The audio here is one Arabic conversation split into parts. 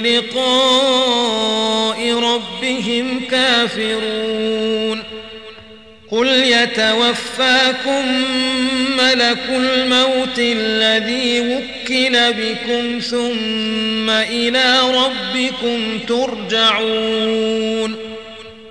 بلقاء ربهم كافرون قل يتوفاكم ملك الموت الذي وكل بكم ثم إلى ربكم ترجعون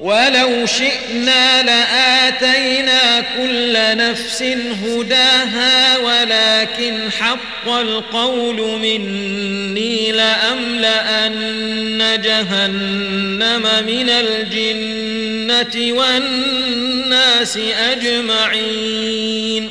ولو شئنا لآتينا كل نفس هداها ولكن حق القول مني لأملأن جهنم من الجنة والناس أجمعين.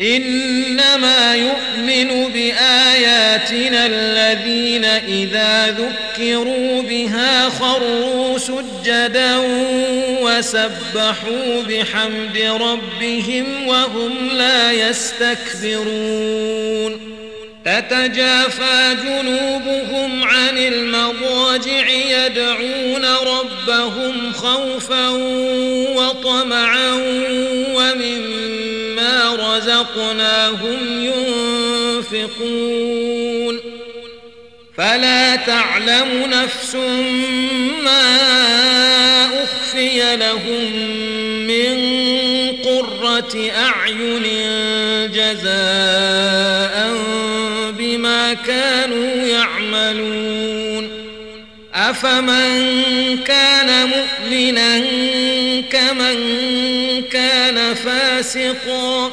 إنما يؤمن بآياتنا الذين إذا ذكروا بها خروا سجدا وسبحوا بحمد ربهم وهم لا يستكبرون. تتجافى جنوبهم عن المضاجع يدعون ربهم خوفا وطمعا رزقناهم ينفقون. فلا تعلم نفس ما أخفي لهم من قرة أعين جزاء بما كانوا يعملون. أفمن كان مؤمنا كمن كان فاسقا.